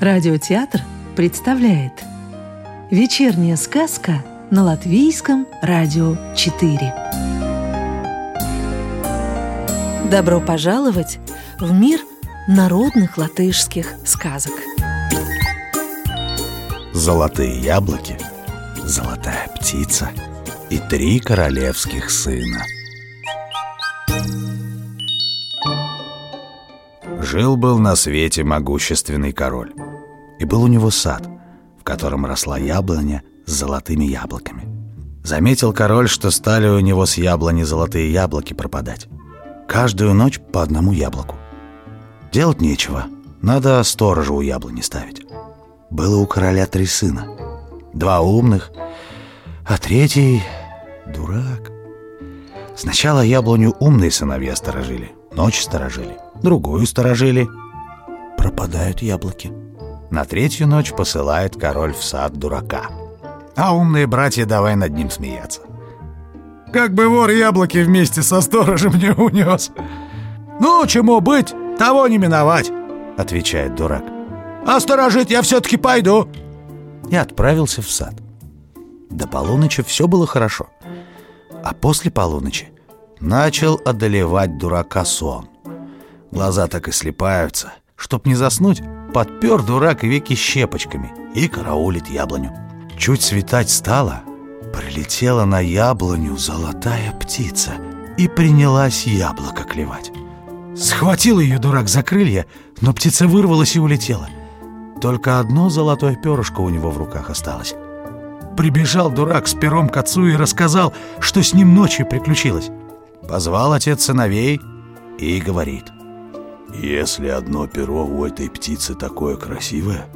Радиотеатр представляет Вечерняя сказка на Латвийском радио 4 Добро пожаловать в мир народных латышских сказок. Золотые яблоки, золотая птица и три королевских сына Жил-был на свете могущественный король и был у него сад, в котором росла яблоня с золотыми яблоками. Заметил король, что стали у него с яблони золотые яблоки пропадать. Каждую ночь по одному яблоку. Делать нечего, надо сторожа у яблони ставить. Было у короля три сына. Два умных, а третий — дурак. Сначала яблоню умные сыновья сторожили, ночь сторожили, другую сторожили. Пропадают яблоки. На третью ночь посылает король в сад дурака. А умные братья давай над ним смеяться. Как бы вор яблоки вместе со сторожем не унес. «Ну, чему быть, того не миновать», — отвечает дурак. «А сторожить я все-таки пойду». И отправился в сад. До полуночи все было хорошо. А после полуночи начал одолевать дурака сон. Глаза так и слепаются. Чтоб не заснуть, подпер дурак веки щепочками и караулит яблоню. Чуть светать стало, прилетела на яблоню золотая птица и принялась яблоко клевать. Схватил ее дурак за крылья, но птица вырвалась и улетела. Только одно золотое перышко у него в руках осталось. Прибежал дурак с пером к отцу и рассказал, что с ним ночью приключилось. Позвал отец сыновей и говорит — если одно перо у этой птицы такое красивое,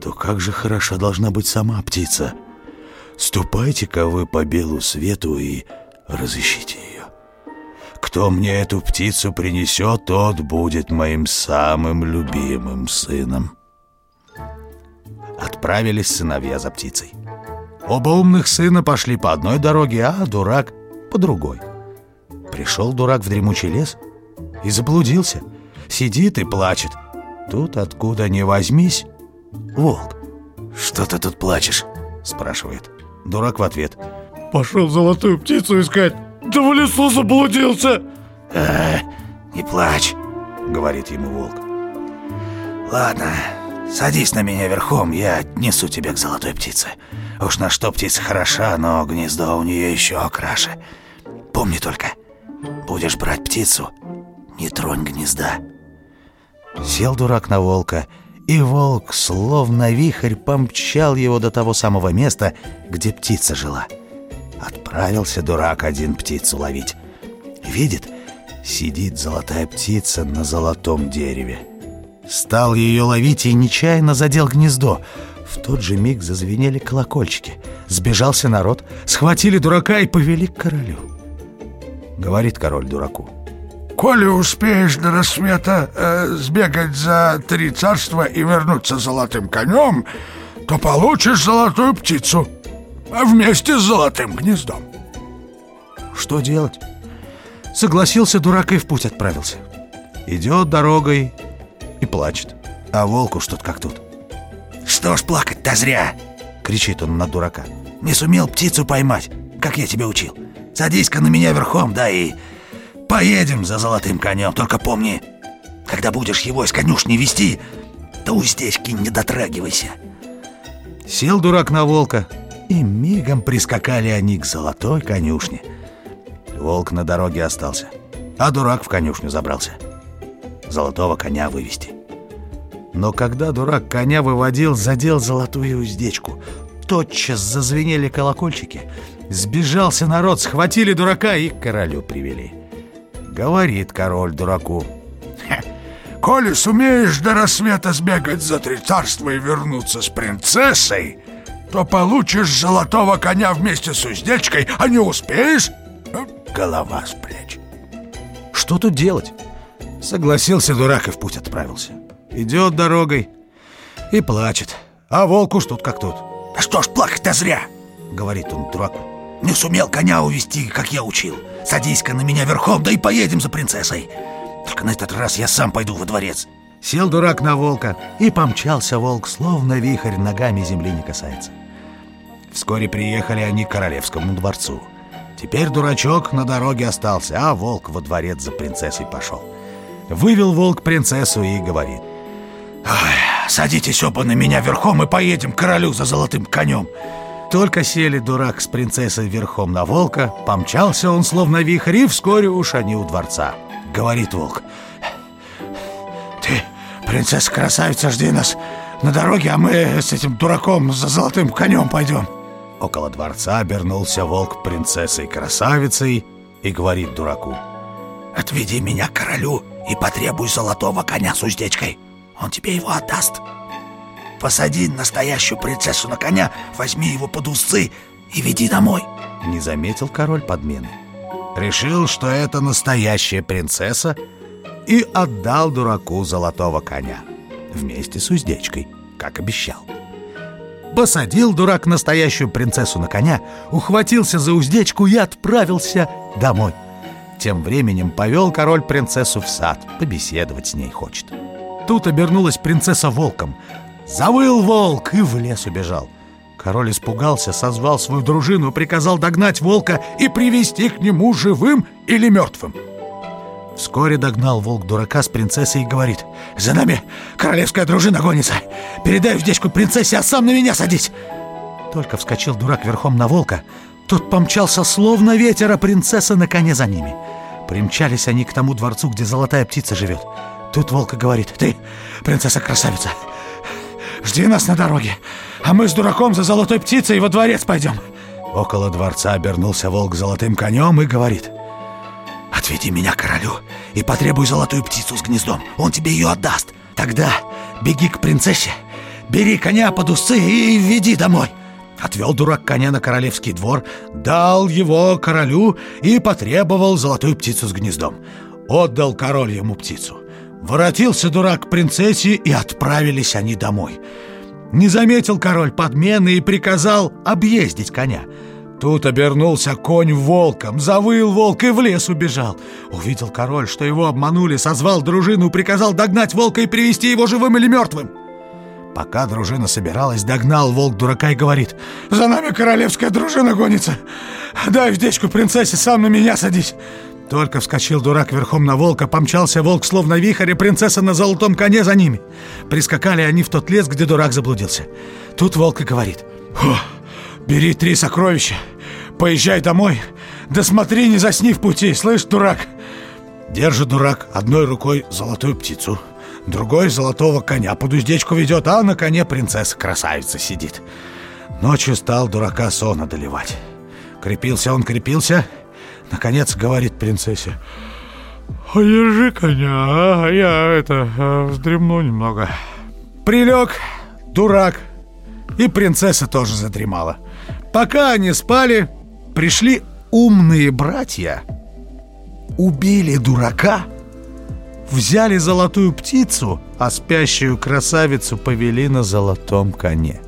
то как же хороша должна быть сама птица? Ступайте-ка вы по белу свету и разыщите ее. Кто мне эту птицу принесет, тот будет моим самым любимым сыном. Отправились сыновья за птицей. Оба умных сына пошли по одной дороге, а дурак по другой. Пришел дурак в дремучий лес и заблудился — Сидит и плачет. Тут откуда ни возьмись волк. «Что ты тут плачешь?» спрашивает. Дурак в ответ. «Пошел золотую птицу искать, да в лесу заблудился!» «А, не плачь», говорит ему волк. «Ладно, садись на меня верхом, я отнесу тебя к золотой птице. Уж на что птица хороша, но гнездо у нее еще краше. Помни только, будешь брать птицу, не тронь гнезда». Сел дурак на волка, и волк, словно вихрь, помчал его до того самого места, где птица жила. Отправился дурак один птицу ловить. Видит, сидит золотая птица на золотом дереве. Стал ее ловить и нечаянно задел гнездо. В тот же миг зазвенели колокольчики. Сбежался народ, схватили дурака и повели к королю. Говорит король дураку. Коли успеешь до рассвета э, сбегать за три царства и вернуться золотым конем, то получишь золотую птицу а вместе с золотым гнездом. Что делать? Согласился дурак и в путь отправился. Идет дорогой и плачет. А волку что-то как тут. «Что ж плакать-то зря!» — кричит он на дурака. «Не сумел птицу поймать, как я тебя учил. Садись-ка на меня верхом, да и Поедем за золотым конем, только помни, когда будешь его из конюшни вести, то уздечки не дотрагивайся. Сел дурак на волка, и мигом прискакали они к золотой конюшне. Волк на дороге остался, а дурак в конюшню забрался. Золотого коня вывести. Но когда дурак коня выводил, задел золотую уздечку. Тотчас зазвенели колокольчики. Сбежался народ, схватили дурака и к королю привели. Говорит король дураку. «Коли сумеешь до рассвета сбегать за три царства и вернуться с принцессой, то получишь золотого коня вместе с уздечкой, а не успеешь — голова с плеч». Что тут делать? Согласился дурак и в путь отправился. Идет дорогой и плачет. А волку ж тут как тут. «Да что ж плакать-то зря!» — говорит он дураку. Не сумел коня увести, как я учил. Садись-ка на меня верхом, да и поедем за принцессой. Только на этот раз я сам пойду во дворец. Сел дурак на волка, и помчался волк, словно вихрь, ногами земли не касается. Вскоре приехали они к королевскому дворцу. Теперь дурачок на дороге остался, а волк во дворец за принцессой пошел. Вывел волк принцессу и говорит. Ой, «Садитесь оба на меня верхом и поедем к королю за золотым конем». Только сели дурак с принцессой верхом на волка, помчался он словно вихрь, и вскоре уж они у дворца. Говорит волк. «Ты, принцесса-красавица, жди нас на дороге, а мы с этим дураком за золотым конем пойдем». Около дворца обернулся волк принцессой-красавицей и говорит дураку. «Отведи меня к королю и потребуй золотого коня с уздечкой. Он тебе его отдаст. Посади настоящую принцессу на коня, возьми его под усы и веди домой». Не заметил король подмены. Решил, что это настоящая принцесса, и отдал дураку золотого коня вместе с уздечкой, как обещал. Посадил дурак настоящую принцессу на коня, ухватился за уздечку и отправился домой. Тем временем повел король принцессу в сад, побеседовать с ней хочет. Тут обернулась принцесса волком. Завыл волк и в лес убежал. Король испугался, созвал свою дружину, приказал догнать волка и привести к нему живым или мертвым. Вскоре догнал волк дурака с принцессой и говорит «За нами королевская дружина гонится! Передай уздечку принцессе, а сам на меня садись!» Только вскочил дурак верхом на волка, тот помчался словно ветер, а принцесса на коне за ними. Примчались они к тому дворцу, где золотая птица живет. Тут волк говорит «Ты, принцесса-красавица, жди нас на дороге, а мы с дураком за золотой птицей во дворец пойдем!» Около дворца обернулся волк золотым конем и говорит Отведи меня королю и потребуй золотую птицу с гнездом. Он тебе ее отдаст. Тогда беги к принцессе, бери коня под усы и веди домой. Отвел дурак коня на королевский двор, дал его королю и потребовал золотую птицу с гнездом. Отдал король ему птицу. Воротился дурак к принцессе, и отправились они домой. Не заметил король подмены и приказал объездить коня — Тут обернулся конь волком, завыл волк и в лес убежал. Увидел король, что его обманули, созвал дружину, приказал догнать волка и привести его живым или мертвым. Пока дружина собиралась, догнал волк дурака и говорит «За нами королевская дружина гонится! Дай вздечку принцессе, сам на меня садись!» Только вскочил дурак верхом на волка, помчался волк словно вихрь, и принцесса на золотом коне за ними. Прискакали они в тот лес, где дурак заблудился. Тут волк и говорит! Бери три сокровища, поезжай домой, да смотри, не засни в пути, слышь, дурак!» Держит дурак одной рукой золотую птицу, другой золотого коня под уздечку ведет, а на коне принцесса-красавица сидит. Ночью стал дурака сон одолевать. Крепился он, крепился, наконец говорит принцессе, «Держи коня, а я это, э, вздремну немного». Прилег, дурак, и принцесса тоже задремала. Пока они спали, пришли умные братья, убили дурака, взяли золотую птицу, а спящую красавицу повели на золотом коне.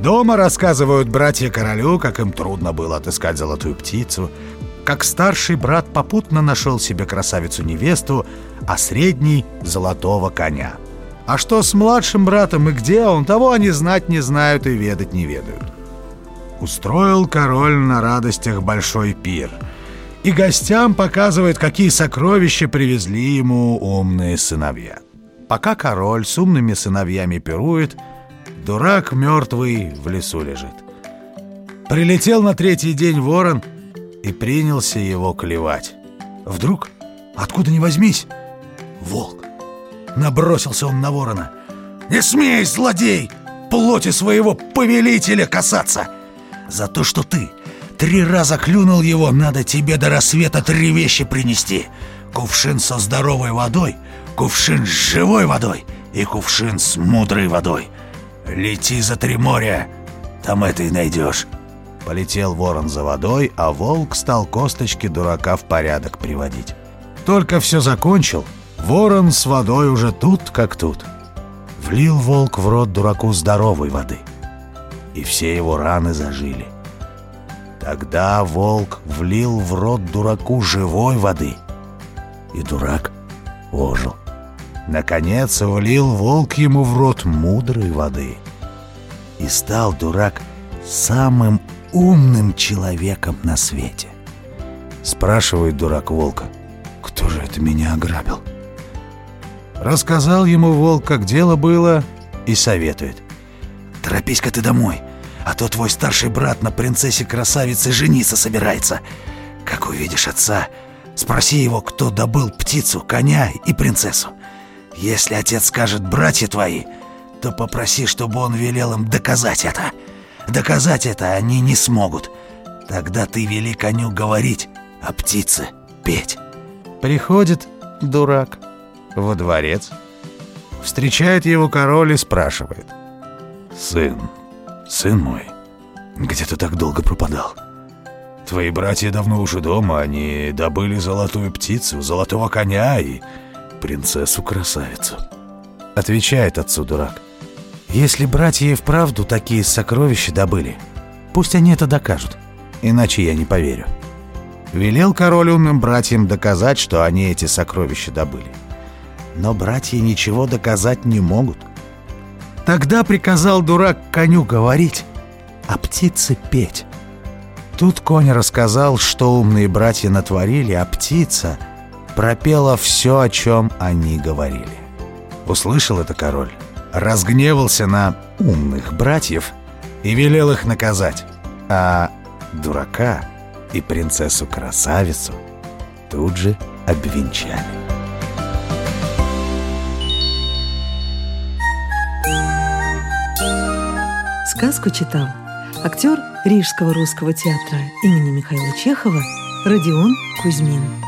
Дома рассказывают братья королю, как им трудно было отыскать золотую птицу, как старший брат попутно нашел себе красавицу-невесту, а средний — золотого коня. А что с младшим братом и где он, того они знать не знают и ведать не ведают. Устроил король на радостях большой пир. И гостям показывает, какие сокровища привезли ему умные сыновья. Пока король с умными сыновьями пирует, дурак мертвый в лесу лежит. Прилетел на третий день ворон и принялся его клевать. Вдруг, откуда ни возьмись, волк. Набросился он на ворона. «Не смей, злодей, плоти своего повелителя касаться! За то, что ты три раза клюнул его, надо тебе до рассвета три вещи принести. Кувшин со здоровой водой, кувшин с живой водой и кувшин с мудрой водой. Лети за три моря, там это и найдешь». Полетел ворон за водой, а волк стал косточки дурака в порядок приводить. Только все закончил — Ворон с водой уже тут, как тут. Влил волк в рот дураку здоровой воды. И все его раны зажили. Тогда волк влил в рот дураку живой воды, и дурак ожил. Наконец влил волк ему в рот мудрой воды, и стал дурак самым умным человеком на свете. Спрашивает дурак волка, кто же это меня ограбил? Рассказал ему волк, как дело было, и советует. Торопись-ка ты домой, а то твой старший брат на принцессе-красавице жениться собирается. Как увидишь отца, спроси его, кто добыл птицу, коня и принцессу. Если отец скажет «братья твои», то попроси, чтобы он велел им доказать это. Доказать это они не смогут. Тогда ты вели коню говорить, а птице петь. Приходит дурак во дворец. Встречает его король и спрашивает. «Сын, сын мой, где ты так долго пропадал? Твои братья давно уже дома, они добыли золотую птицу, золотого коня и принцессу-красавицу». Отвечает отцу дурак. «Если братья и вправду такие сокровища добыли, пусть они это докажут, иначе я не поверю». Велел король умным братьям доказать, что они эти сокровища добыли. Но братья ничего доказать не могут. Тогда приказал дурак коню говорить, а птице петь. Тут конь рассказал, что умные братья натворили, а птица пропела все, о чем они говорили. Услышал это король, разгневался на умных братьев и велел их наказать, а дурака и принцессу-красавицу тут же обвенчали. Сказку читал актер Рижского русского театра имени Михаила Чехова Родион Кузьмин.